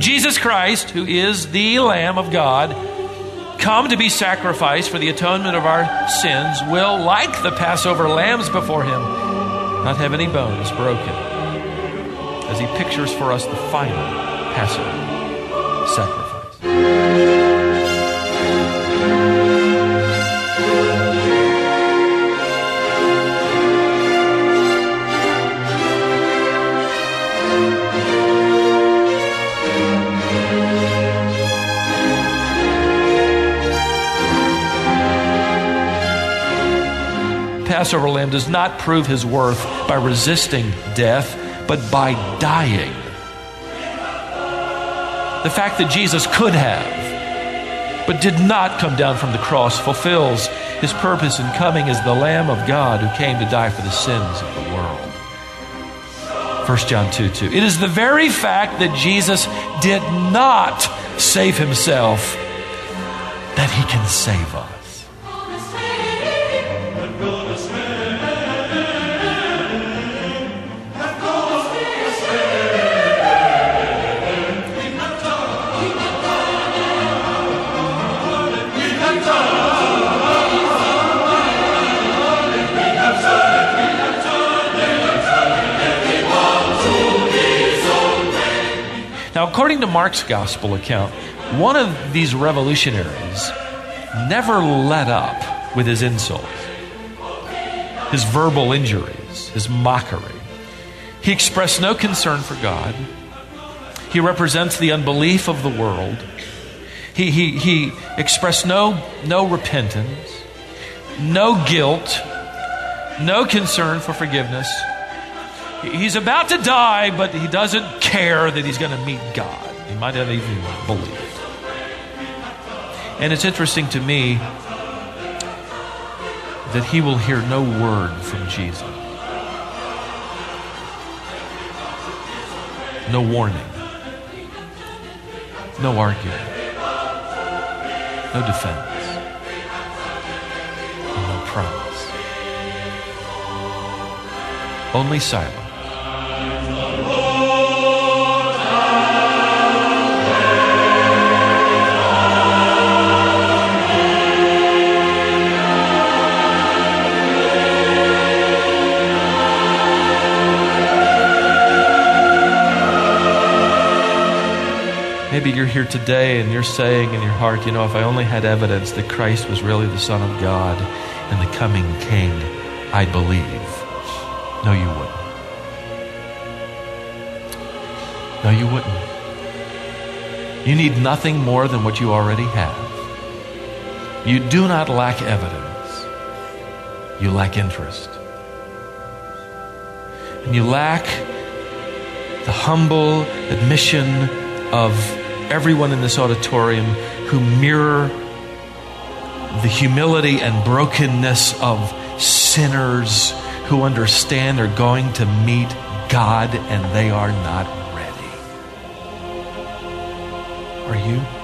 Jesus Christ, who is the Lamb of God, come to be sacrificed for the atonement of our sins, will, like the Passover lambs before him, not have any bones broken, as he pictures for us the final Passover Passover lamb does not prove his worth by resisting death, but by dying. The fact that Jesus could have, but did not come down from the cross, fulfills his purpose in coming as the Lamb of God who came to die for the sins of the world. 1 John 2 2. It is the very fact that Jesus did not save himself that he can save us. Now, according to Mark's gospel account, one of these revolutionaries never let up with his insults, his verbal injuries, his mockery. He expressed no concern for God. He represents the unbelief of the world. He, he, he expressed no, no repentance, no guilt, no concern for forgiveness. He's about to die, but he doesn't care that he's going to meet God. He might not even believe. And it's interesting to me that he will hear no word from Jesus. No warning. No argument. No defense. No promise. Only silence. Maybe you're here today and you're saying in your heart, you know, if I only had evidence that Christ was really the Son of God and the coming King, I'd believe. No, you wouldn't. No, you wouldn't. You need nothing more than what you already have. You do not lack evidence, you lack interest. And you lack the humble admission of everyone in this auditorium who mirror the humility and brokenness of sinners who understand they're going to meet God and they are not ready. Are you?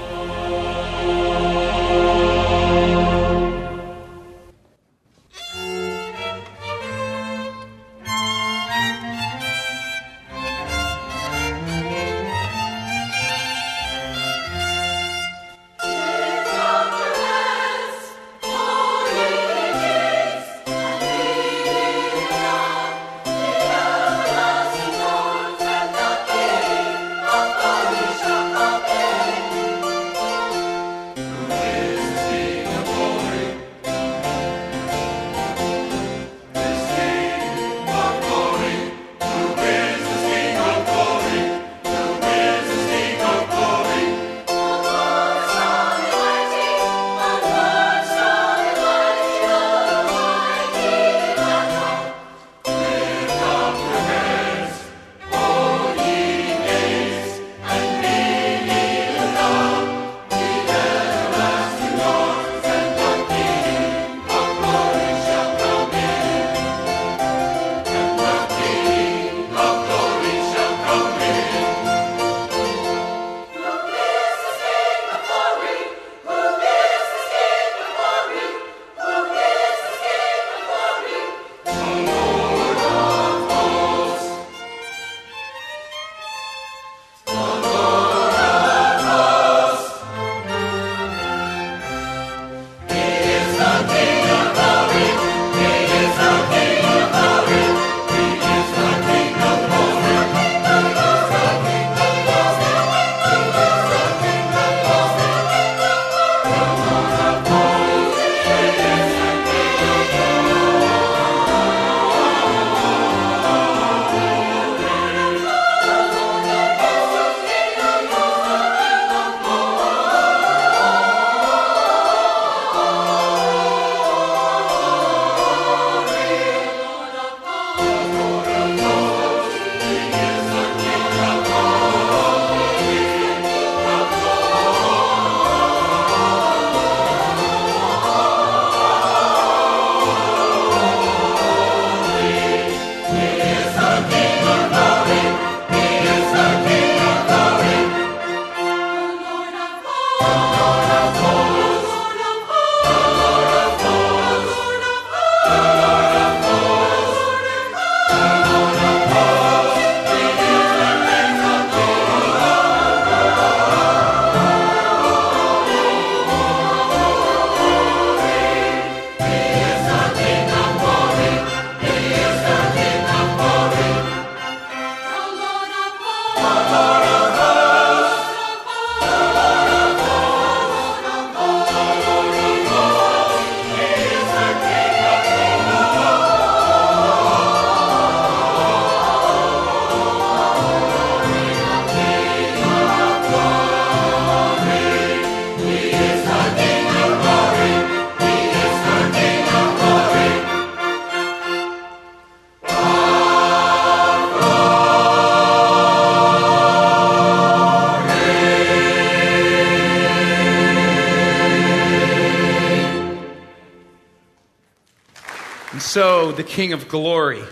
The King of glory,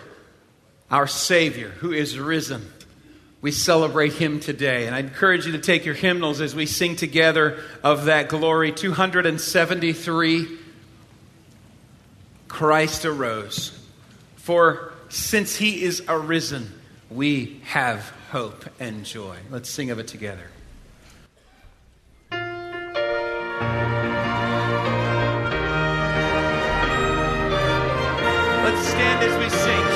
our Savior, who is risen, we celebrate him today. And I encourage you to take your hymnals as we sing together of that glory. 273 Christ arose. For since he is arisen, we have hope and joy. Let's sing of it together. Stand as we sing,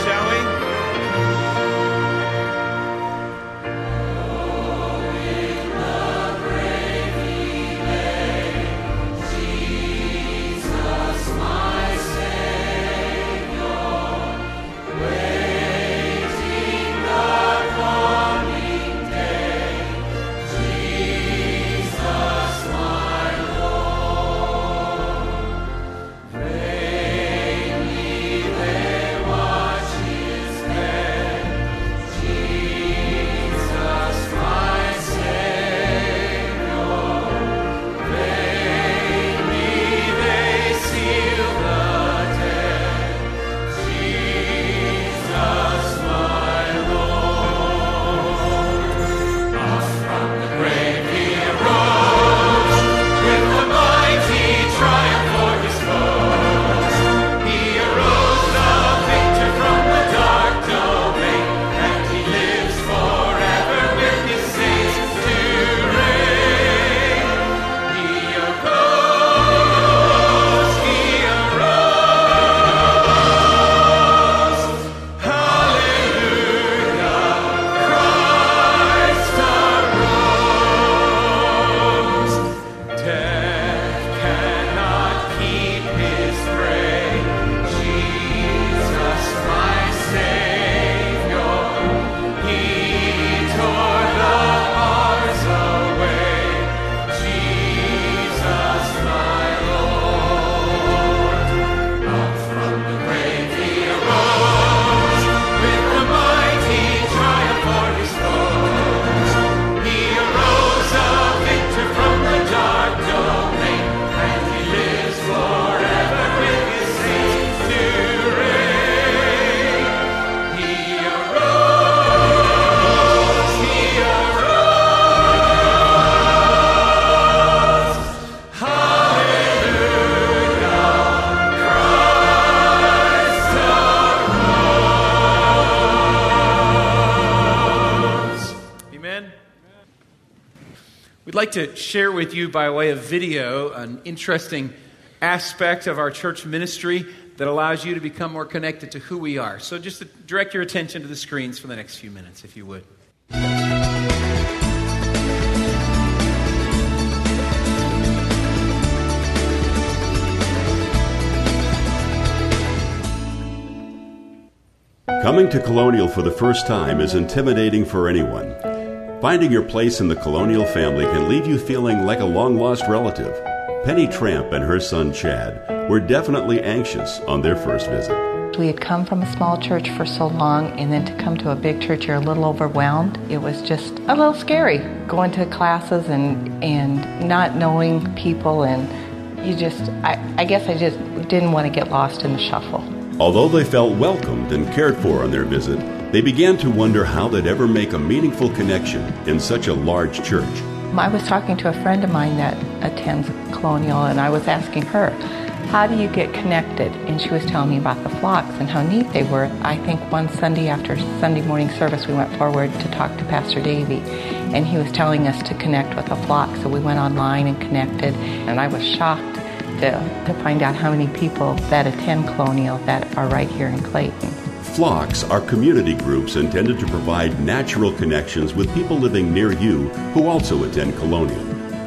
like to share with you, by way of video, an interesting aspect of our church ministry that allows you to become more connected to who we are. So, just direct your attention to the screens for the next few minutes, if you would. Coming to Colonial for the first time is intimidating for anyone. Finding your place in the Colonial family can leave you feeling like a long lost relative. Penny Tramp and her son Chad were definitely anxious on their first visit. We had come from a small church for so long, and then to come to a big church, you're a little overwhelmed. It was just a little scary going to classes and, and not knowing people, and you just, I, I guess I just didn't want to get lost in the shuffle. Although they felt welcomed and cared for on their visit, they began to wonder how they'd ever make a meaningful connection in such a large church. I was talking to a friend of mine that attends Colonial, and I was asking her, How do you get connected? And she was telling me about the flocks and how neat they were. I think one Sunday after Sunday morning service, we went forward to talk to Pastor Davey, and he was telling us to connect with the flock. So we went online and connected, and I was shocked to, to find out how many people that attend Colonial that are right here in Clayton. Flocks are community groups intended to provide natural connections with people living near you who also attend Colonial.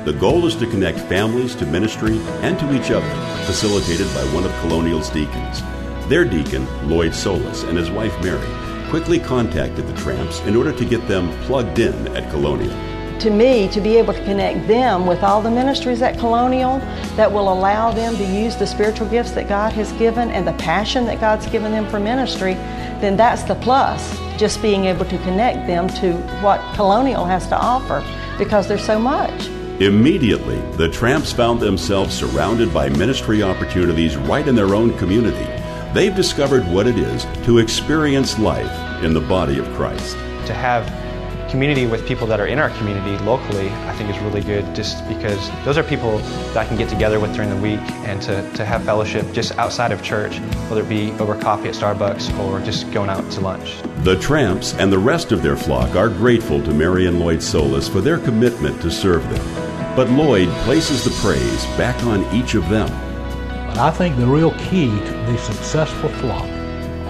The goal is to connect families to ministry and to each other, facilitated by one of Colonial's deacons. Their deacon, Lloyd Solis, and his wife Mary quickly contacted the Tramps in order to get them plugged in at Colonial. To me to be able to connect them with all the ministries at Colonial that will allow them to use the spiritual gifts that God has given and the passion that God's given them for ministry, then that's the plus. Just being able to connect them to what Colonial has to offer because there's so much. Immediately, the Tramps found themselves surrounded by ministry opportunities right in their own community. they've discovered what it is to experience life in the body of Christ. to have community with people that are in our community locally, I think is really good just because those are people that I can get together with during the week and to, to have fellowship just outside of church, whether it be over coffee at Starbucks or just going out to lunch. The Tramps and the rest of their flock are grateful to Mary and Lloyd Solis for their commitment to serve them. But Lloyd places the praise back on each of them. But I think the real key to the successful flock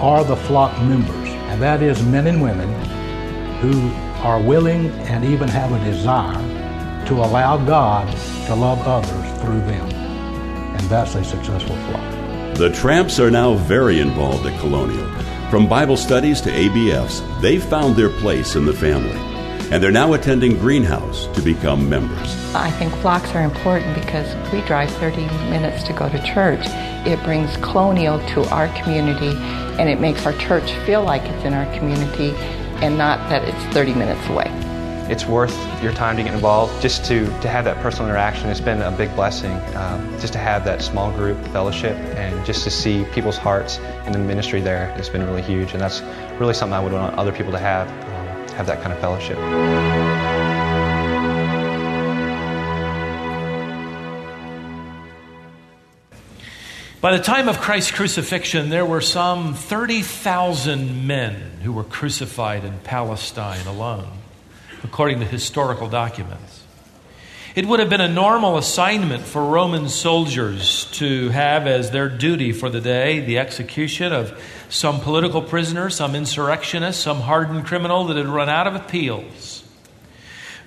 are the flock members, and that is men and women who are willing and even have a desire to allow God to love others through them. And that's a successful flock. The Tramps are now very involved at Colonial. From Bible studies to ABFs, they've found their place in the family. And they're now attending Greenhouse to become members. I think flocks are important because we drive 30 minutes to go to church. It brings Colonial to our community and it makes our church feel like it's in our community and not that it's 30 minutes away. It's worth your time to get involved just to, to have that personal interaction. It's been a big blessing um, just to have that small group fellowship and just to see people's hearts in the ministry there. It's been really huge, and that's really something I would want other people to have, um, have that kind of fellowship. By the time of Christ's crucifixion, there were some 30,000 men who were crucified in Palestine alone, according to historical documents. It would have been a normal assignment for Roman soldiers to have as their duty for the day the execution of some political prisoner, some insurrectionist, some hardened criminal that had run out of appeals.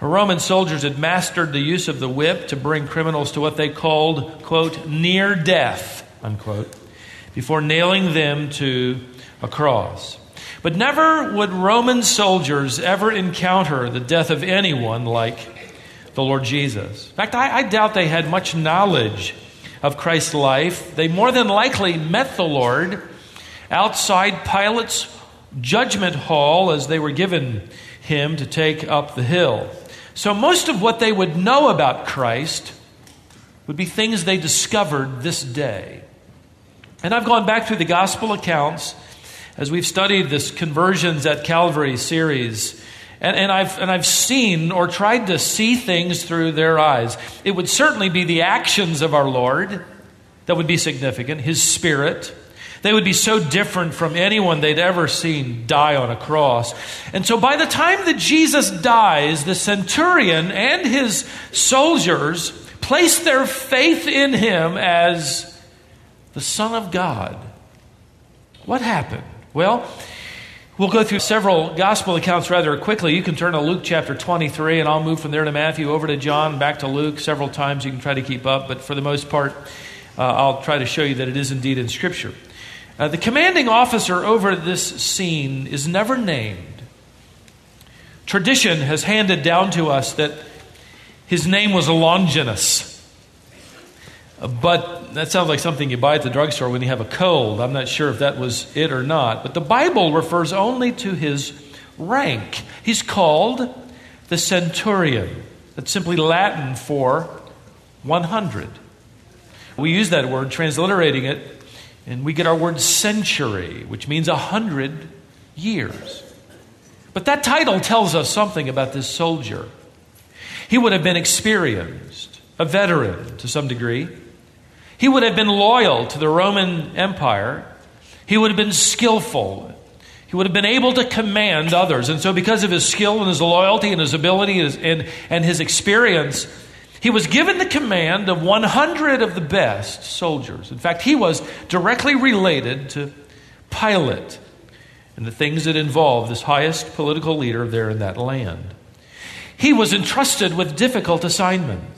Roman soldiers had mastered the use of the whip to bring criminals to what they called, quote, near death, unquote, before nailing them to a cross. But never would Roman soldiers ever encounter the death of anyone like the Lord Jesus. In fact, I, I doubt they had much knowledge of Christ's life. They more than likely met the Lord outside Pilate's judgment hall as they were given him to take up the hill. So, most of what they would know about Christ would be things they discovered this day. And I've gone back through the gospel accounts as we've studied this Conversions at Calvary series. And, and, I've, and I've seen or tried to see things through their eyes. It would certainly be the actions of our Lord that would be significant, His Spirit. They would be so different from anyone they'd ever seen die on a cross. And so by the time that Jesus dies, the centurion and his soldiers place their faith in him as the Son of God. What happened? Well, we'll go through several gospel accounts rather quickly. You can turn to Luke chapter 23, and I'll move from there to Matthew, over to John, back to Luke several times. You can try to keep up, but for the most part, uh, I'll try to show you that it is indeed in Scripture. Uh, the commanding officer over this scene is never named. Tradition has handed down to us that his name was Longinus. But that sounds like something you buy at the drugstore when you have a cold. I'm not sure if that was it or not. But the Bible refers only to his rank. He's called the centurion. That's simply Latin for 100. We use that word, transliterating it, and we get our word century, which means a hundred years. But that title tells us something about this soldier. He would have been experienced, a veteran to some degree. He would have been loyal to the Roman Empire. He would have been skillful. He would have been able to command others. And so, because of his skill and his loyalty and his ability and his, and, and his experience, he was given the command of 100 of the best soldiers. In fact, he was directly related to Pilate and the things that involved this highest political leader there in that land. He was entrusted with difficult assignments.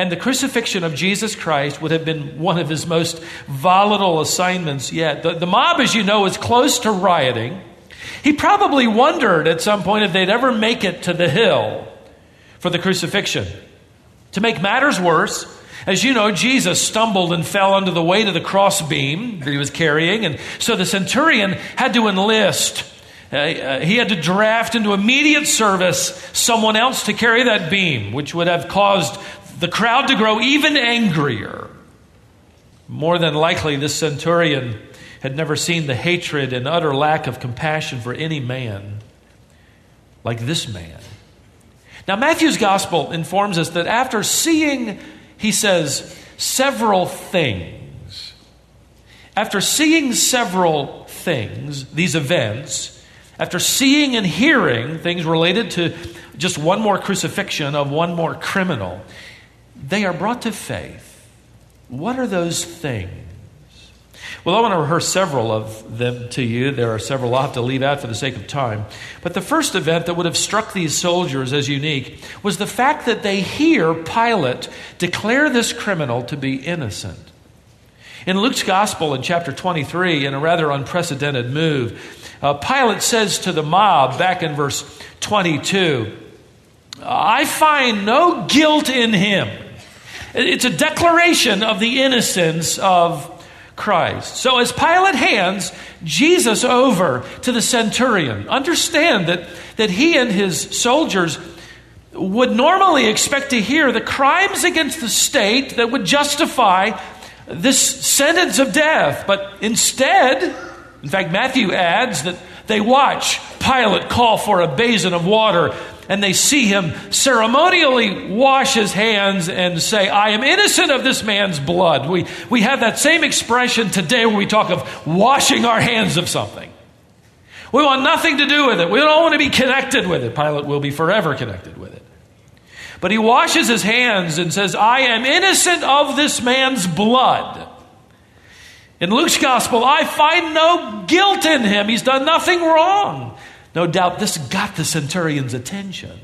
And the crucifixion of Jesus Christ would have been one of his most volatile assignments yet. The, the, mob, as you know, is close to rioting. He probably wondered at some point if they'd ever make it to the hill for the crucifixion. To make matters worse, as you know, Jesus stumbled and fell under the weight of the crossbeam that he was carrying, and so the centurion had to enlist. Uh, uh, he had to draft into immediate service someone else to carry that beam, which would have caused the crowd to grow even angrier. More than likely, this centurion had never seen the hatred and utter lack of compassion for any man like this man. Now, Matthew's gospel informs us that after seeing, he says, several things, after seeing several things, these events, after seeing and hearing things related to just one more crucifixion of one more criminal, they are brought to faith. What are those things? Well, I want to rehearse several of them to you. There are several I'll have to leave out for the sake of time. But the first event that would have struck these soldiers as unique was the fact that they hear Pilate declare this criminal to be innocent. In Luke's Gospel in chapter 23, in a rather unprecedented move, uh, Pilate says to the mob back in verse 22, I find no guilt in him. It's a declaration of the innocence of Christ. So as Pilate hands Jesus over to the centurion, understand that, that he and his soldiers would normally expect to hear the crimes against the state that would justify this sentence of death. But instead, in fact, Matthew adds that they watch Pilate call for a basin of water and they see him ceremonially wash his hands and say, I am innocent of this man's blood. We, we have that same expression today when we talk of washing our hands of something. We want nothing to do with it. We don't want to be connected with it. Pilate will be forever connected with it. But he washes his hands and says, I am innocent of this man's blood. In Luke's gospel, I find no guilt in him. He's done nothing wrong. No doubt this got the centurion's attention.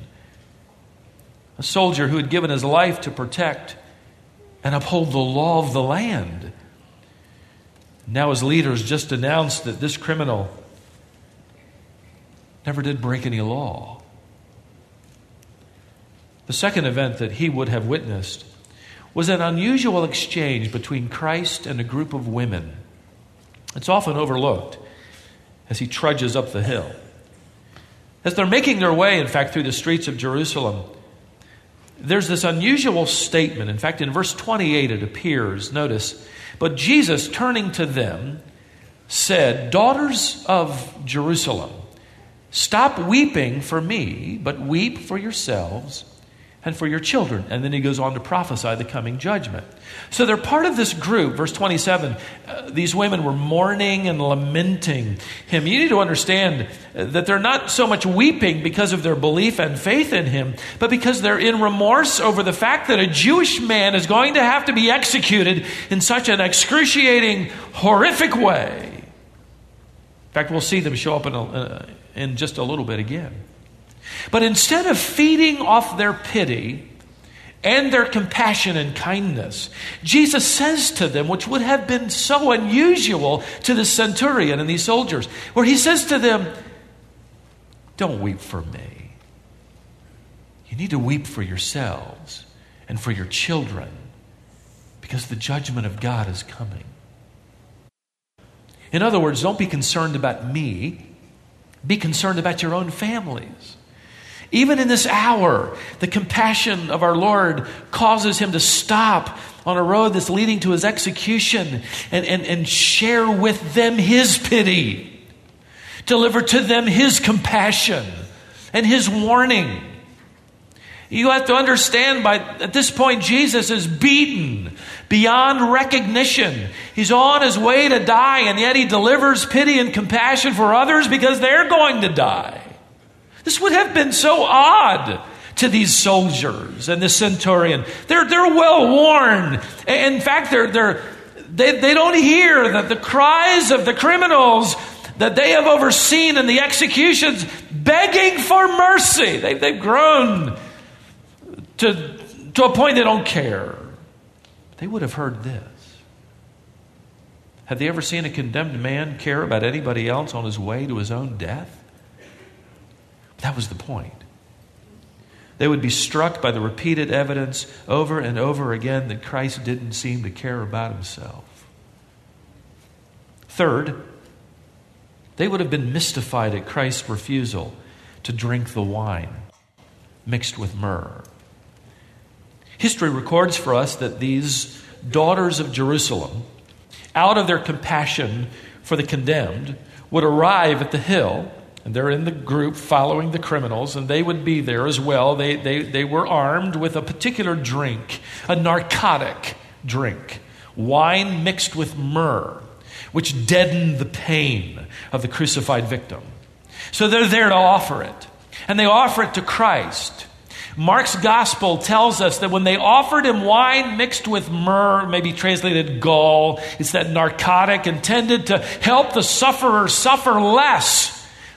A soldier who had given his life to protect and uphold the law of the land. Now, his leaders just announced that this criminal never did break any law. The second event that he would have witnessed was an unusual exchange between Christ and a group of women. It's often overlooked as he trudges up the hill. As they're making their way, in fact, through the streets of Jerusalem, there's this unusual statement. In fact, in verse 28, it appears. Notice, but Jesus, turning to them, said, Daughters of Jerusalem, stop weeping for me, but weep for yourselves and for your children. And then he goes on to prophesy the coming judgment. So they're part of this group. Verse 27 uh, these women were mourning and lamenting him. You need to understand that they're not so much weeping because of their belief and faith in him, but because they're in remorse over the fact that a Jewish man is going to have to be executed in such an excruciating, horrific way. In fact, we'll see them show up in, a, uh, in just a little bit again. But instead of feeding off their pity and their compassion and kindness, Jesus says to them, which would have been so unusual to the centurion and these soldiers, where he says to them, Don't weep for me. You need to weep for yourselves and for your children because the judgment of God is coming. In other words, don't be concerned about me, be concerned about your own families. Even in this hour, the compassion of our Lord causes him to stop on a road that's leading to his execution and, and, and share with them his pity, deliver to them his compassion and his warning. You have to understand by at this point, Jesus is beaten beyond recognition. He's on his way to die, and yet he delivers pity and compassion for others because they're going to die. This would have been so odd to these soldiers and the centurion. They're, they're well worn. In fact, they're, they're, they, they don't hear that the cries of the criminals that they have overseen in the executions begging for mercy. They, they've grown to, to a point they don't care. They would have heard this. Have they ever seen a condemned man care about anybody else on his way to his own death? That was the point. They would be struck by the repeated evidence over and over again that Christ didn't seem to care about himself. Third, they would have been mystified at Christ's refusal to drink the wine mixed with myrrh. History records for us that these daughters of Jerusalem, out of their compassion for the condemned would arrive at the hill, and they're in the group following the criminals, and they would be there as well. They, they, they were armed with a particular drink, a narcotic drink, wine mixed with myrrh, which deadened the pain of the crucified victim. So they're there to offer it, and they offer it to Christ. Mark's gospel tells us that when they offered him wine mixed with myrrh, maybe translated gall, it's that narcotic intended to help the sufferer suffer less.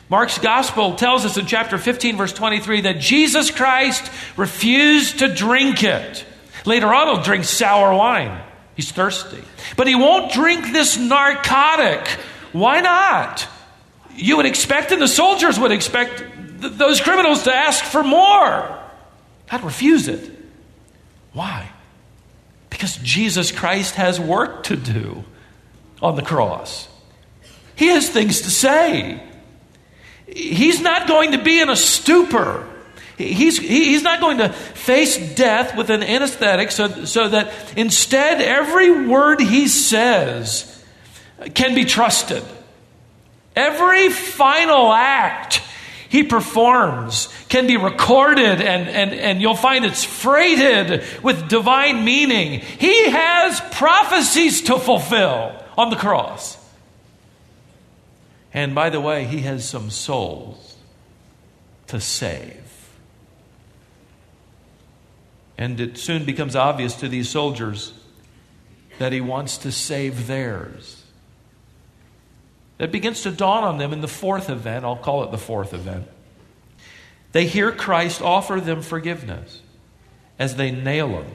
Mark's gospel tells us in chapter 15, verse 23, that Jesus Christ refused to drink it. Later on, he'll drink sour wine. He's thirsty. But he won't drink this narcotic. Why not? You would expect, and the soldiers would expect, th- those criminals to ask for more. God refused it. Why? Because Jesus Christ has work to do on the cross. He has things to say. He's not going to be in a stupor. He's, he's not going to face death with an anesthetic so, so that instead every word he says can be trusted. Every final act he performs can be recorded and, and, and you'll find it's freighted with divine meaning. He has prophecies to fulfill on the cross. And by the way, he has some souls to save. And it soon becomes obvious to these soldiers that he wants to save theirs. That begins to dawn on them in the fourth event. I'll call it the fourth event. They hear Christ offer them forgiveness as they nail him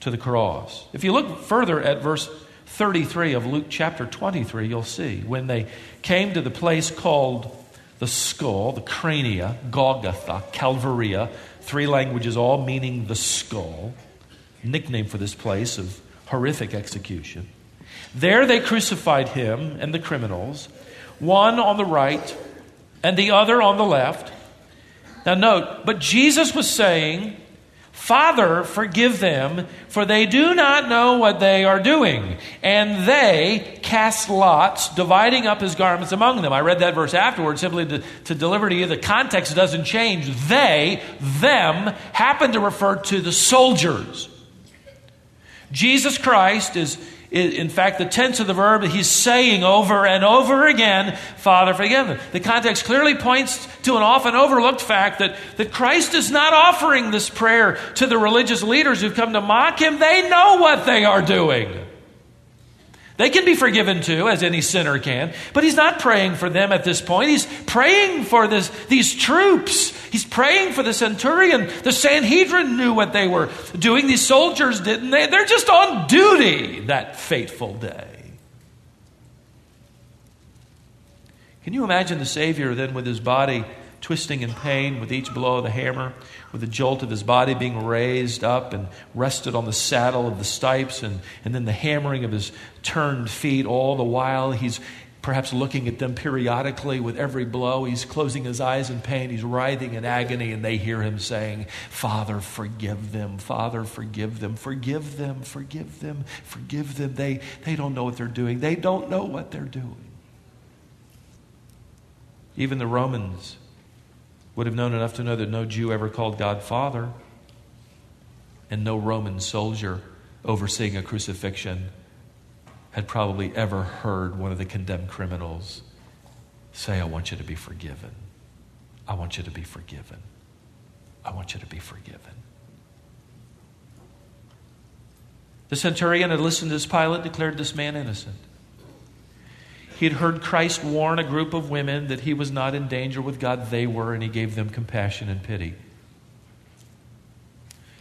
to the cross. If you look further at verse 33 of Luke chapter 23, you'll see when they came to the place called the skull, the crania, Golgotha, Calvaria, three languages all meaning the skull, nickname for this place of horrific execution. There they crucified him and the criminals, one on the right and the other on the left. Now, note, but Jesus was saying, Father, forgive them, for they do not know what they are doing. And they cast lots, dividing up his garments among them. I read that verse afterwards simply to, to deliver to you the context doesn't change. They, them, happen to refer to the soldiers. Jesus Christ is in fact, the tense of the verb, he's saying over and over again, Father, forgive them. The context clearly points to an often overlooked fact that, that Christ is not offering this prayer to the religious leaders who've come to mock him. They know what they are doing. They can be forgiven too, as any sinner can, but he's not praying for them at this point. He's praying for this, these troops. He's praying for the centurion. The Sanhedrin knew what they were doing. These soldiers didn't. They, they're just on duty that fateful day. Can you imagine the Savior then with his body twisting in pain with each blow of the hammer, with the jolt of his body being raised up and rested on the saddle of the stipes, and, and then the hammering of his turned feet, all the while he's perhaps looking at them periodically with every blow. He's closing his eyes in pain, he's writhing in agony, and they hear him saying, Father, forgive them, Father, forgive them, forgive them, forgive them, forgive them. They, they don't know what they're doing, they don't know what they're doing. Even the Romans would have known enough to know that no Jew ever called God Father, and no Roman soldier overseeing a crucifixion had probably ever heard one of the condemned criminals say, I want you to be forgiven. I want you to be forgiven. I want you to be forgiven. The centurion had listened as Pilate declared this man innocent. He had heard Christ warn a group of women that he was not in danger with God, they were, and he gave them compassion and pity.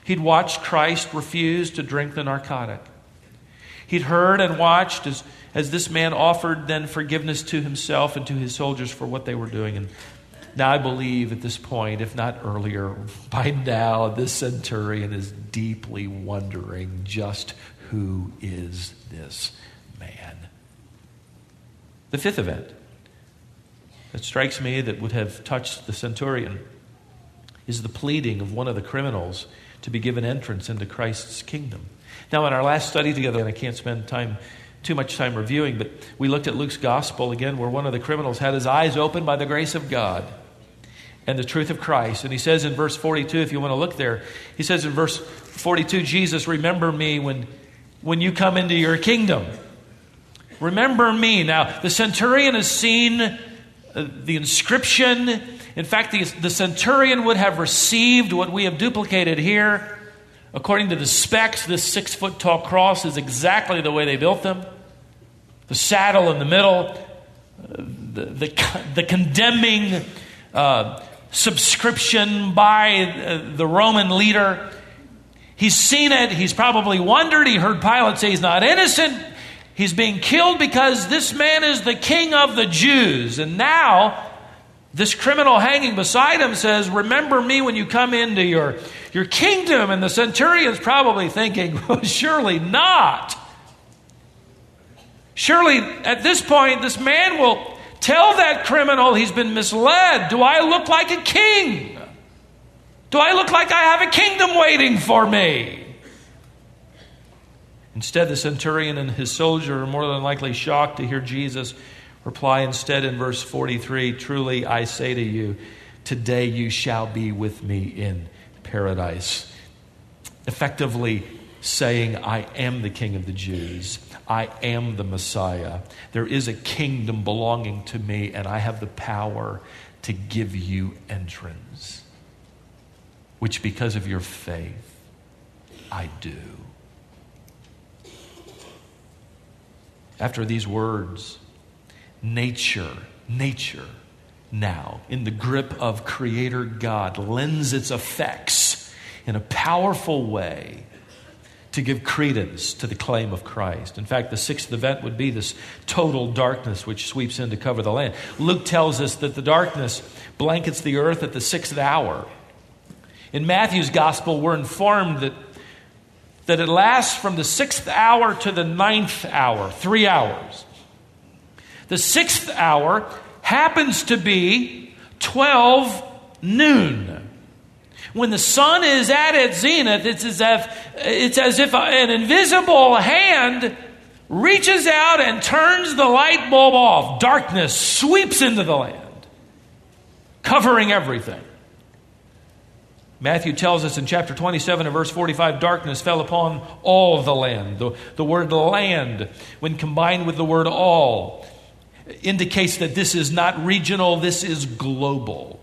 He'd watched Christ refuse to drink the narcotic. He'd heard and watched as, as this man offered then forgiveness to himself and to his soldiers for what they were doing. And now I believe at this point, if not earlier, by now, this centurion is deeply wondering just who is this? The fifth event that strikes me that would have touched the centurion is the pleading of one of the criminals to be given entrance into Christ's kingdom. Now, in our last study together, and I can't spend time too much time reviewing, but we looked at Luke's gospel again, where one of the criminals had his eyes opened by the grace of God and the truth of Christ. And he says in verse 42, if you want to look there, he says in verse 42, Jesus, remember me when, when you come into your kingdom. Remember me. Now, the centurion has seen uh, the inscription. In fact, the, the centurion would have received what we have duplicated here. According to the specs, this six foot tall cross is exactly the way they built them. The saddle in the middle, uh, the, the, the condemning uh, subscription by uh, the Roman leader. He's seen it. He's probably wondered. He heard Pilate say he's not innocent. He's being killed because this man is the king of the Jews. And now, this criminal hanging beside him says, Remember me when you come into your, your kingdom. And the centurion's probably thinking, well, Surely not. Surely at this point, this man will tell that criminal he's been misled. Do I look like a king? Do I look like I have a kingdom waiting for me? Instead, the centurion and his soldier are more than likely shocked to hear Jesus reply instead in verse 43 Truly I say to you, today you shall be with me in paradise. Effectively saying, I am the king of the Jews. I am the Messiah. There is a kingdom belonging to me, and I have the power to give you entrance, which because of your faith, I do. After these words, nature, nature, now, in the grip of Creator God, lends its effects in a powerful way to give credence to the claim of Christ. In fact, the sixth event would be this total darkness which sweeps in to cover the land. Luke tells us that the darkness blankets the earth at the sixth hour. In Matthew's gospel, we're informed that, that it lasts from the sixth hour to the ninth hour, three hours. The sixth hour happens to be 12 noon. When the sun is at its zenith, it's as if, it's as if an invisible hand reaches out and turns the light bulb off. Darkness sweeps into the land, covering everything. Matthew tells us in chapter 27 and verse 45 darkness fell upon all the land. The, the word land, when combined with the word all, indicates that this is not regional, this is global.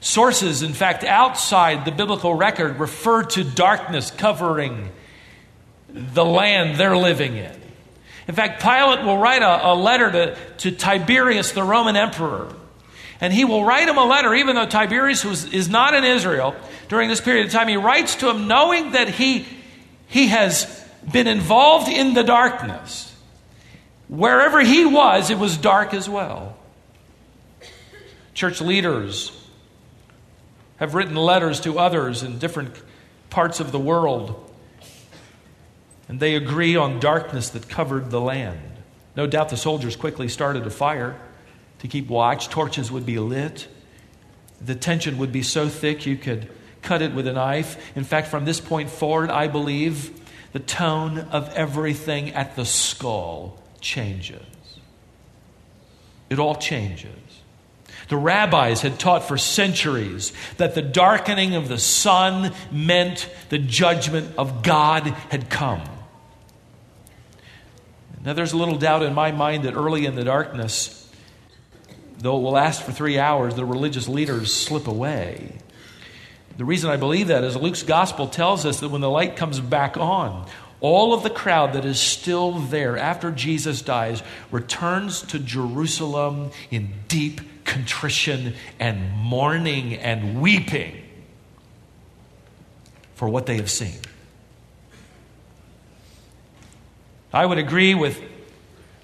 Sources, in fact, outside the biblical record refer to darkness covering the land they're living in. In fact, Pilate will write a, a letter to, to Tiberius, the Roman emperor. And he will write him a letter, even though Tiberius was, is not in Israel during this period of time. He writes to him knowing that he, he has been involved in the darkness. Wherever he was, it was dark as well. Church leaders have written letters to others in different parts of the world, and they agree on darkness that covered the land. No doubt the soldiers quickly started a fire to keep watch. Torches would be lit. The tension would be so thick you could cut it with a knife. In fact, from this point forward, I believe the tone of everything at the skull changes. It all changes. The rabbis had taught for centuries that the darkening of the sun meant the judgment of God had come. Now, there's a little doubt in my mind that early in the darkness, though it will last for three hours, the religious leaders slip away. The reason I believe that is Luke's gospel tells us that when the light comes back on, all of the crowd that is still there after Jesus dies returns to Jerusalem in deep contrition and mourning and weeping for what they have seen. I would agree with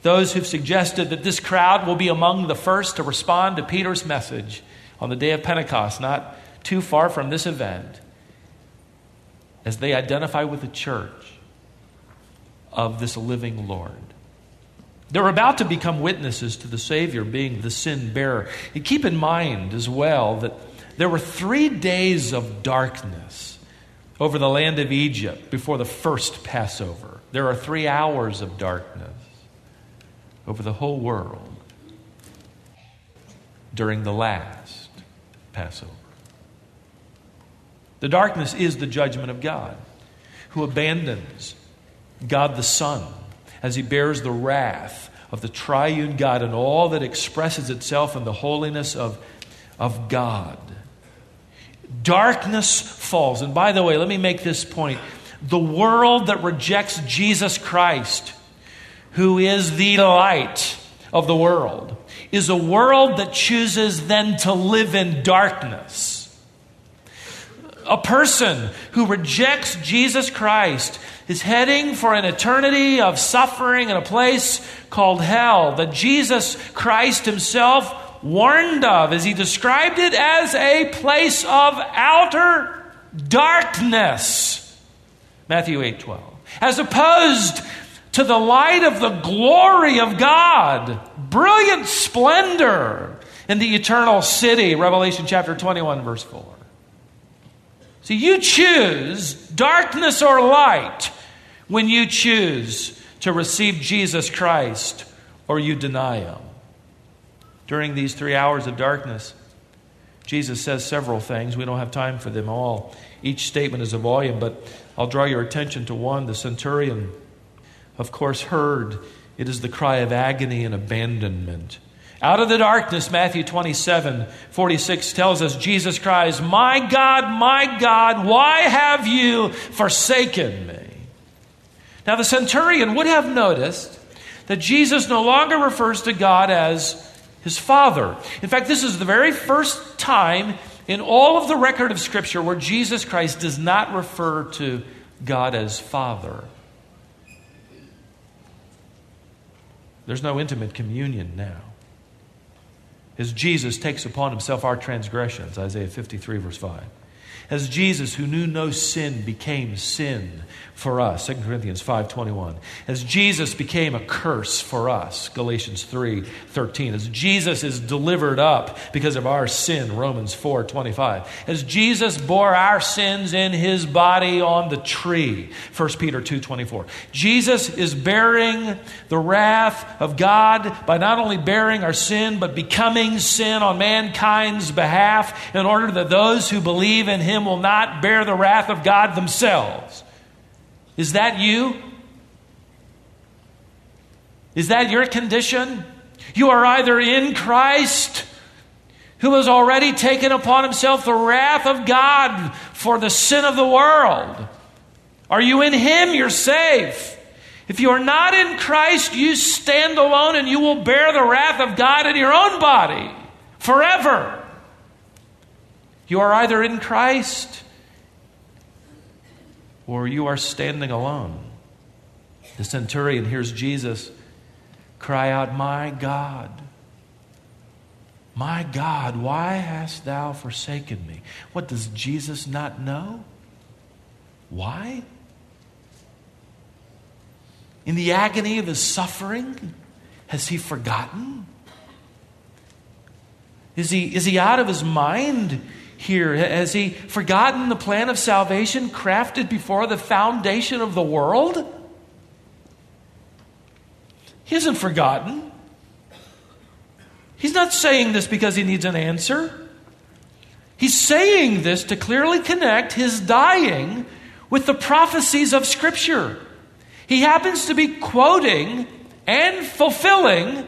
those who've suggested that this crowd will be among the first to respond to Peter's message on the day of Pentecost, not too far from this event, as they identify with the church of this living Lord. They're about to become witnesses to the Savior being the sin bearer. And keep in mind as well that there were three days of darkness over the land of Egypt before the first Passover. There are three hours of darkness over the whole world during the last Passover. The darkness is the judgment of God, who abandons God the Son as he bears the wrath of the triune God and all that expresses itself in the holiness of, of God. Darkness falls. And by the way, let me make this point. The world that rejects Jesus Christ, who is the light of the world, is a world that chooses then to live in darkness. A person who rejects Jesus Christ is heading for an eternity of suffering in a place called hell that Jesus Christ himself warned of as he described it as a place of outer darkness. Matthew 8 12. As opposed to the light of the glory of God, brilliant splendor in the eternal city, Revelation chapter 21, verse 4. See, you choose darkness or light when you choose to receive Jesus Christ or you deny him. During these three hours of darkness, Jesus says several things. We don't have time for them all. Each statement is a volume, but I'll draw your attention to one. The centurion, of course, heard it is the cry of agony and abandonment. Out of the darkness, Matthew 27 46 tells us Jesus cries, My God, my God, why have you forsaken me? Now, the centurion would have noticed that Jesus no longer refers to God as his Father. In fact, this is the very first time in all of the record of Scripture where Jesus Christ does not refer to God as Father. There's no intimate communion now. As Jesus takes upon himself our transgressions, Isaiah 53, verse 5. As Jesus, who knew no sin, became sin for us. 2 corinthians 5.21 as jesus became a curse for us. Galatians 3.13 as jesus is delivered up because of our sin. Romans 4.25 as jesus bore our sins in his body on the tree. 1 peter 2.24 jesus is bearing the wrath of god by not only bearing our sin but becoming sin on mankind's behalf in order that those who believe in him will not bear the wrath of god themselves is that you? Is that your condition? You are either in Christ, who has already taken upon himself the wrath of God for the sin of the world. Are you in Him? You're safe. If you are not in Christ, you stand alone and you will bear the wrath of God in your own body forever. You are either in Christ or you are standing alone. The centurion hears Jesus cry out, My God, my God, why hast thou forsaken me? What does Jesus not know? Why? In the agony of his suffering, has he forgotten? Is he, is he out of his mind? Here? Has he forgotten the plan of salvation crafted before the foundation of the world? He hasn't forgotten. He's not saying this because he needs an answer. He's saying this to clearly connect his dying with the prophecies of Scripture. He happens to be quoting and fulfilling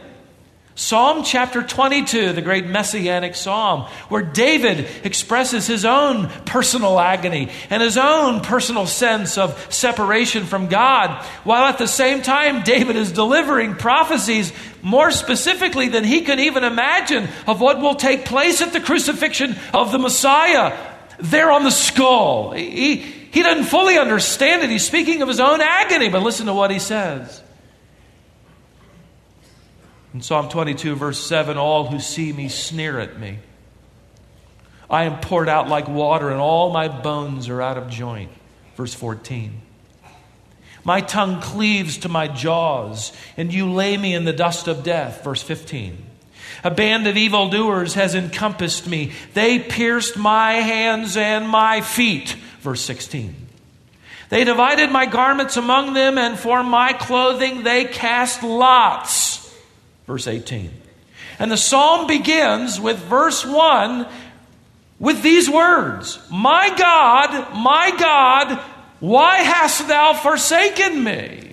Psalm chapter 22, the great messianic psalm, where David expresses his own personal agony and his own personal sense of separation from God, while at the same time, David is delivering prophecies more specifically than he can even imagine of what will take place at the crucifixion of the Messiah there on the skull. He, he doesn't fully understand it. He's speaking of his own agony, but listen to what he says. In Psalm 22, verse 7, all who see me sneer at me. I am poured out like water, and all my bones are out of joint. Verse 14. My tongue cleaves to my jaws, and you lay me in the dust of death. Verse 15. A band of evildoers has encompassed me. They pierced my hands and my feet. Verse 16. They divided my garments among them, and for my clothing they cast lots. Verse 18. And the psalm begins with verse 1 with these words My God, my God, why hast thou forsaken me?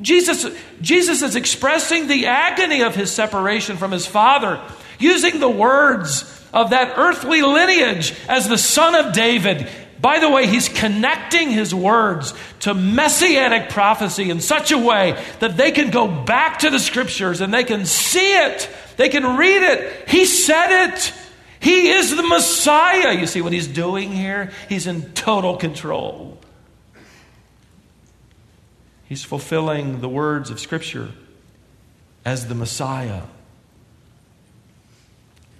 Jesus, Jesus is expressing the agony of his separation from his Father, using the words of that earthly lineage as the son of David. By the way, he's connecting his words to messianic prophecy in such a way that they can go back to the scriptures and they can see it, they can read it. He said it. He is the Messiah. You see what he's doing here? He's in total control. He's fulfilling the words of Scripture as the Messiah.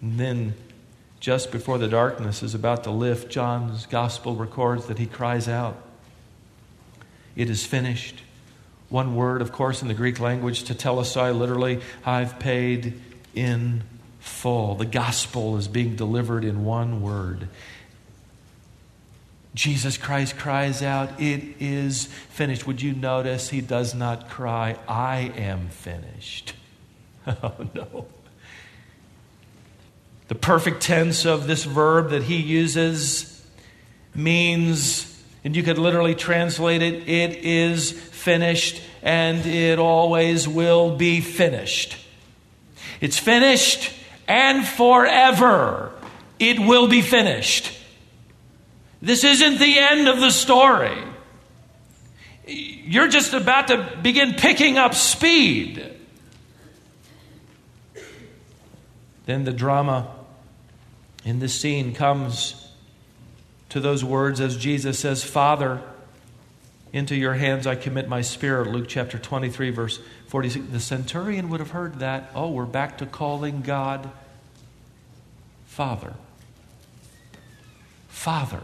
And then, just before the darkness is about to lift, John's gospel records that he cries out, It is finished. One word, of course, in the Greek language, to tetelestai, literally, I've paid in full. The gospel is being delivered in one word. Jesus Christ cries out, It is finished. Would you notice he does not cry, I am finished? Oh, no. The perfect tense of this verb that he uses means, and you could literally translate it, it is finished and it always will be finished. It's finished and forever it will be finished. This isn't the end of the story. You're just about to begin picking up speed. Then the drama in this scene comes to those words as Jesus says, Father, into your hands I commit my spirit. Luke chapter 23, verse 46. The centurion would have heard that. Oh, we're back to calling God Father. Father.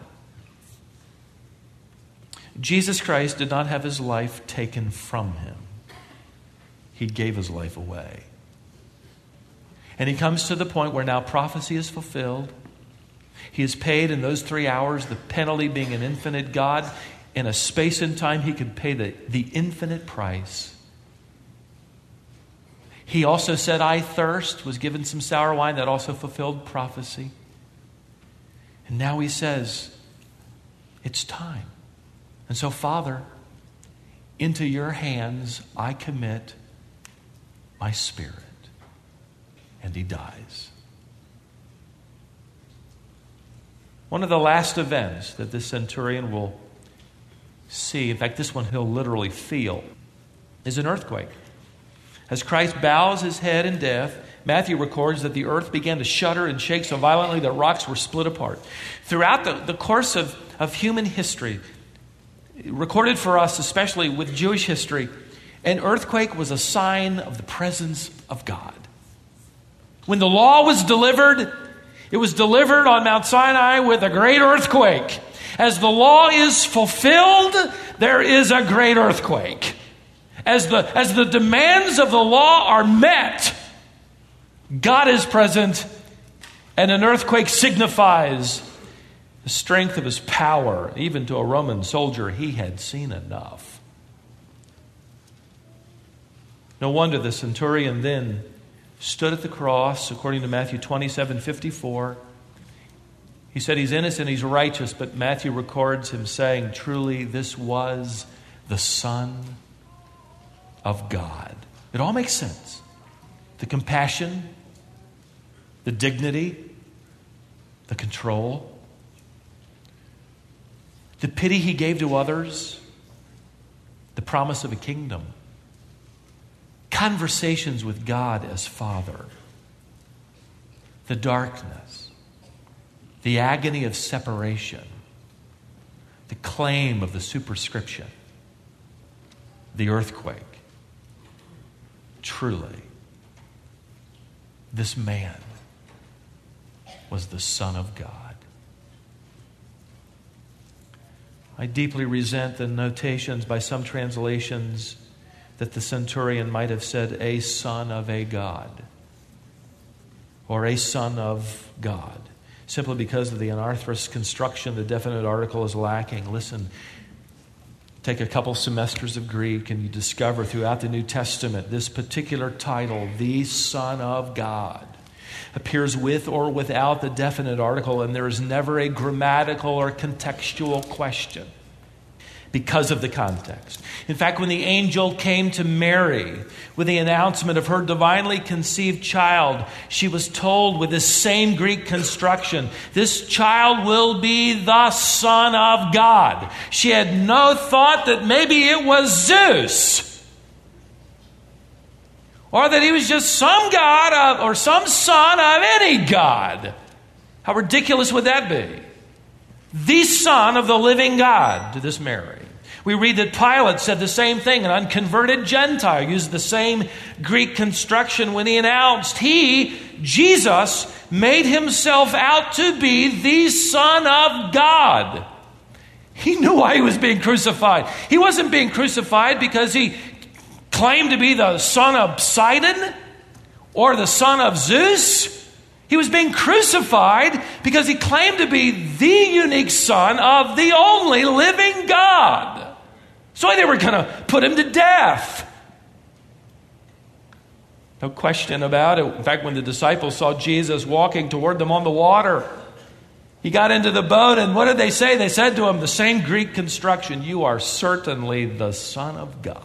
Jesus Christ did not have his life taken from him, he gave his life away. And he comes to the point where now prophecy is fulfilled. He is paid in those three hours, the penalty being an infinite God. In a space and time, he could pay the, the infinite price. He also said, I thirst, was given some sour wine that also fulfilled prophecy. And now he says, It's time. And so, Father, into your hands I commit my spirit. And he dies. One of the last events that this centurion will see, in fact, this one he'll literally feel, is an earthquake. As Christ bows his head in death, Matthew records that the earth began to shudder and shake so violently that rocks were split apart. Throughout the, the course of, of human history, recorded for us, especially with Jewish history, an earthquake was a sign of the presence of God. When the law was delivered, it was delivered on Mount Sinai with a great earthquake. As the law is fulfilled, there is a great earthquake. As the, as the demands of the law are met, God is present, and an earthquake signifies the strength of his power. Even to a Roman soldier, he had seen enough. No wonder the centurion then stood at the cross, according to Matthew 27 54. He said he's innocent, he's righteous, but Matthew records him saying, Truly, this was the Son of God. It all makes sense. The compassion, the dignity, the control, the pity he gave to others, the promise of a kingdom conversations with God as Father, the darkness, the agony of separation, the claim of the superscription, the earthquake. Truly, this man was the Son of God. I deeply resent the notations by some translations that the centurion might have said, a son of a God, or a son of God. simply because of the anarthrous construction, the definite article is lacking. Listen, take a couple semesters of Greek and you discover throughout the New Testament this particular title, the Son of God, appears with or without the definite article, and there is never a grammatical or contextual question because of the context. In fact, when the angel came to Mary with the announcement of her divinely conceived child, she was told with this same Greek construction this child will be the Son of God. She had no thought that maybe it was Zeus. Or that he was just some god of, or some son of any god. How ridiculous would that be? the Son of the living God to this Mary. We read that Pilate said the same thing, an unconverted Gentile used the same Greek construction when he announced he, Jesus, made himself out to be the Son of God. He knew why he was being crucified. He wasn't being crucified because he claimed to be the son of Sidon or the son of Zeus. He was being crucified because he claimed to be the unique son of the only living God. So they were going to put him to death. No question about it. In fact, when the disciples saw Jesus walking toward them on the water, he got into the boat, and what did they say? They said to him, the same Greek construction You are certainly the Son of God.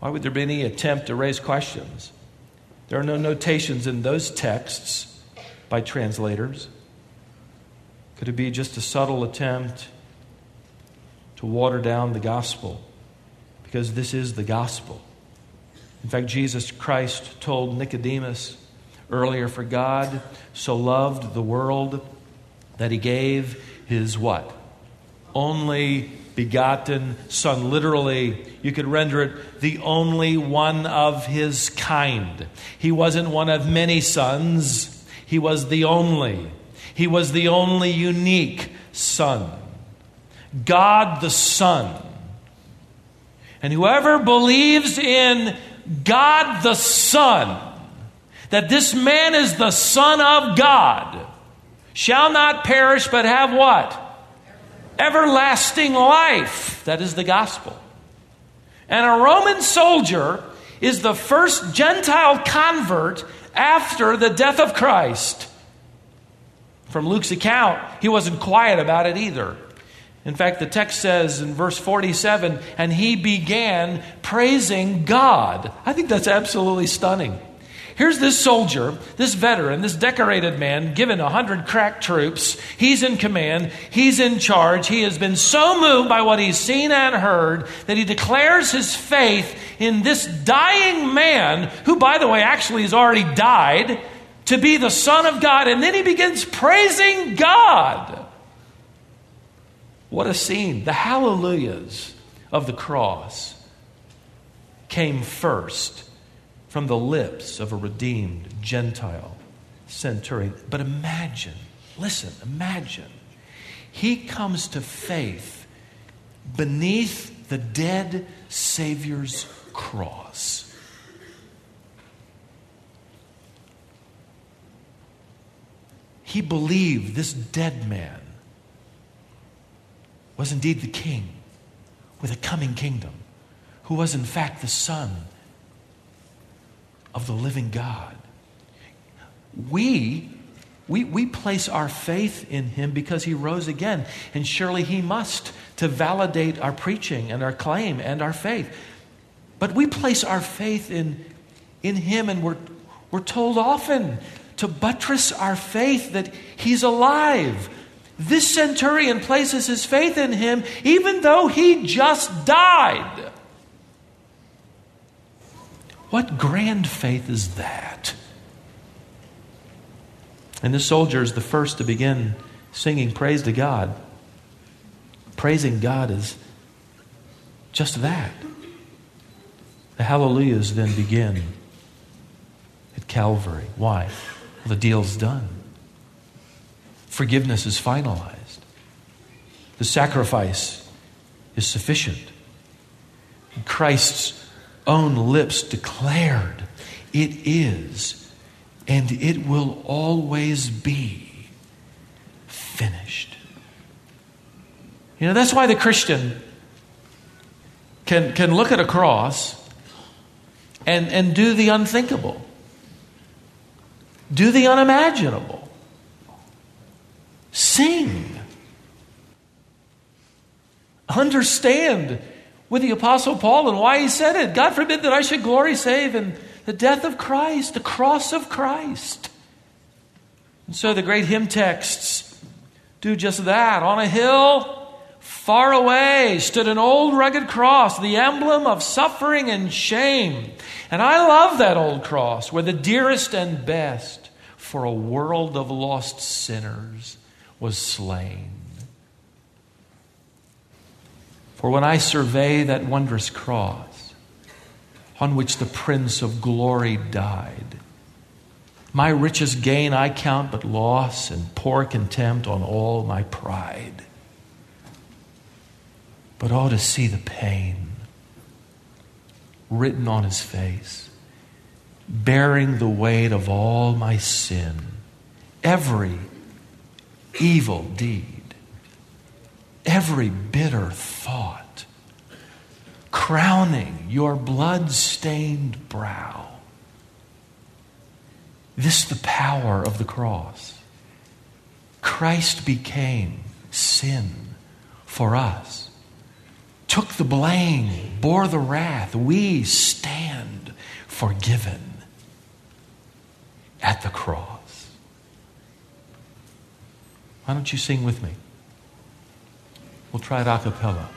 Why would there be any attempt to raise questions? There are no notations in those texts by translators. Could it be just a subtle attempt to water down the gospel? Because this is the gospel. In fact, Jesus Christ told Nicodemus earlier, For God so loved the world that he gave his what? Only begotten Son. Literally, you could render it the only one of his kind. He wasn't one of many sons, he was the only. He was the only unique Son. God the Son. And whoever believes in God the Son, that this man is the Son of God, shall not perish but have what? everlasting life. That is the gospel. And a Roman soldier is the first Gentile convert after the death of Christ. From Luke's account, he wasn't quiet about it either. In fact, the text says in verse 47 and he began praising God. I think that's absolutely stunning. Here's this soldier, this veteran, this decorated man, given a hundred crack troops. He's in command. He's in charge. He has been so moved by what he's seen and heard that he declares his faith in this dying man, who, by the way, actually has already died, to be the Son of God. And then he begins praising God. What a scene. The hallelujahs of the cross came first from the lips of a redeemed Gentile centurion. But imagine, listen, imagine, he comes to faith beneath the dead Savior's cross. He believed this dead man was indeed the king with a coming kingdom, who was in fact the son of the living God. We, we, we place our faith in him because he rose again, and surely he must to validate our preaching and our claim and our faith. But we place our faith in, in him, and we're, we're told often to buttress our faith that he's alive. This centurion places his faith in him even though he just died. What grand faith is that? And this soldier is the first to begin singing praise to God. Praising God is just that. The hallelujahs then begin at Calvary. Why? Well, the deal's done. Forgiveness is finalized. The sacrifice is sufficient. Christ's own lips declared, It is and it will always be finished. You know, that's why the Christian can, can look at a cross and, and do the unthinkable, do the unimaginable, sing, understand with the Apostle Paul and why he said it. God forbid that I should glory save in the death of Christ, the cross of Christ. And so the great hymn texts do just that. On a hill, far away, stood an old rugged cross, the emblem of suffering and shame. And I love that old cross, where the dearest and best for a world of lost sinners was slain. For when I survey that wondrous cross on which the Prince of Glory died, my richest gain I count but loss and poor contempt on all my pride. But oh, to see the pain written on his face, bearing the weight of all my sin, every evil deed every bitter thought, crowning your blood stained brow. This the power of the cross. Christ became sin for us, took the blame, bore the wrath. We stand forgiven at the cross. Why don't you sing with me? We'll try it a cappella.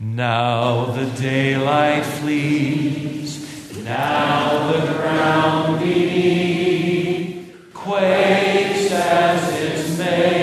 Now the daylight flees, now the ground beneath quakes as its maker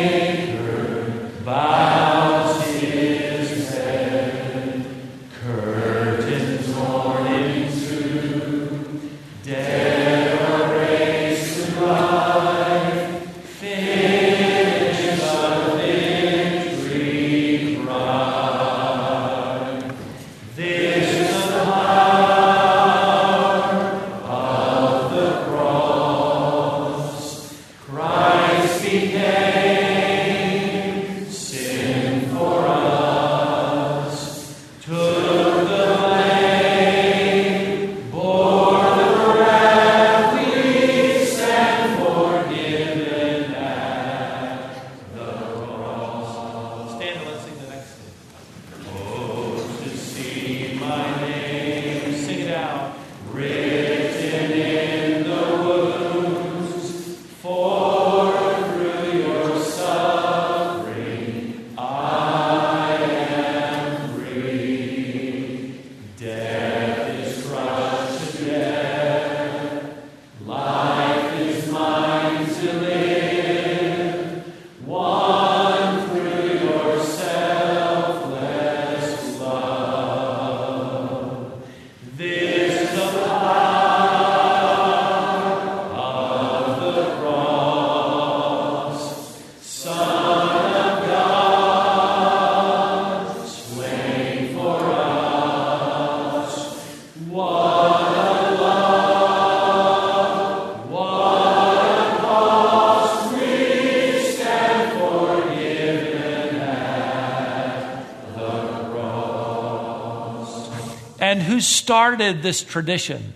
who started this tradition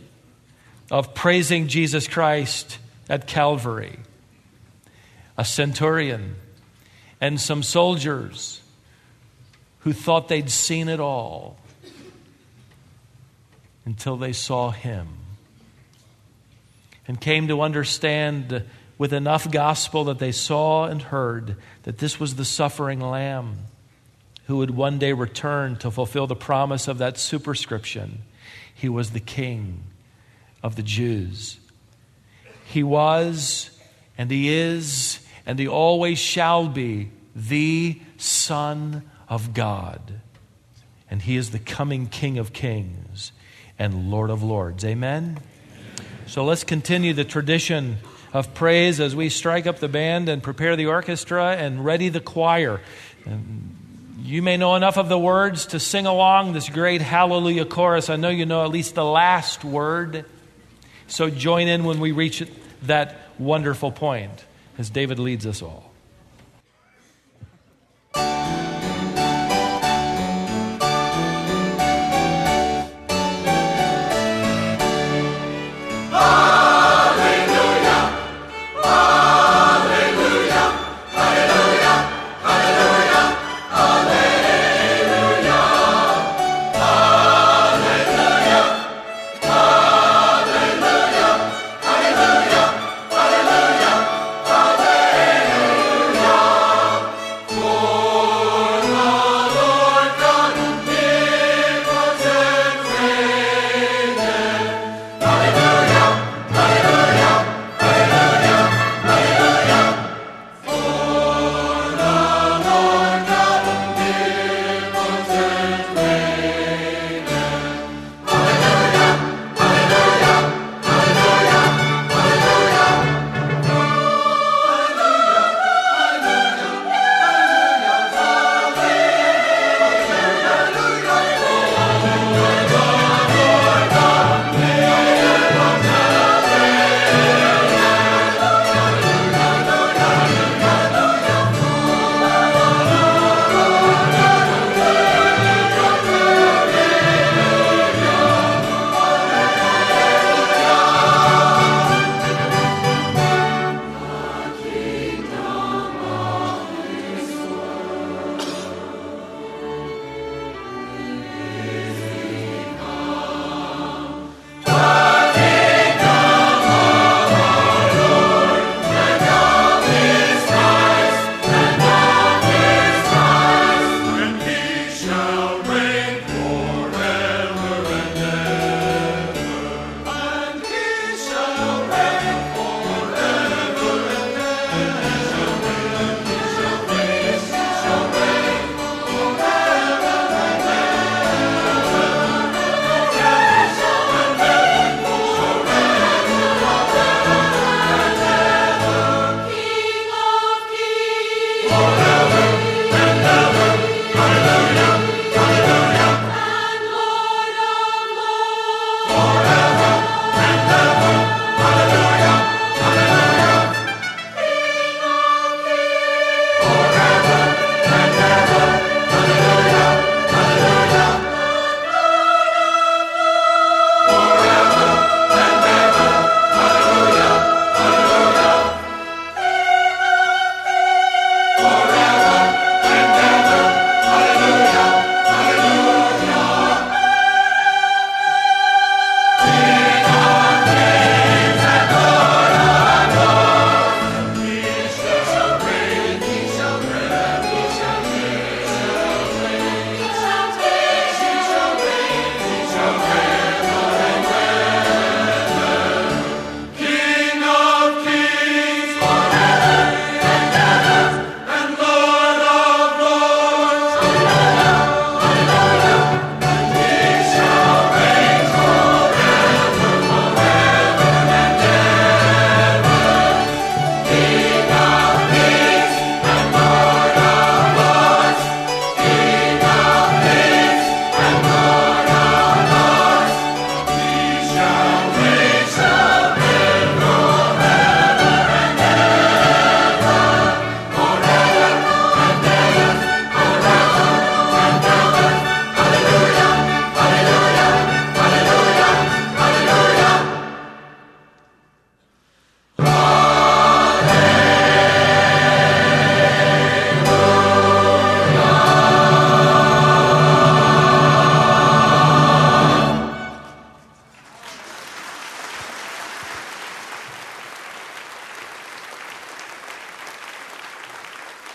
of praising Jesus Christ at Calvary? A centurion and some soldiers who thought they'd seen it all until they saw him and came to understand with enough gospel that they saw and heard that this was the suffering lamb who would one day return to fulfill the promise of that superscription. He was the king of the Jews. He was, and he is, and he always shall be the Son of God. And he is the coming King of kings and Lord of lords. Amen? So let's continue the tradition of praise as we strike up the band and prepare the orchestra and ready the choir. And you may know enough of the words to sing along this great hallelujah chorus. I know you know at least the last word. So join in when we reach that wonderful point as David leads us all.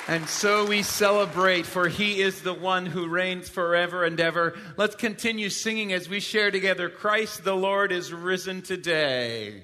And so we celebrate, for he is the one who reigns forever and ever. Let's continue singing as we share together Christ the Lord is risen today.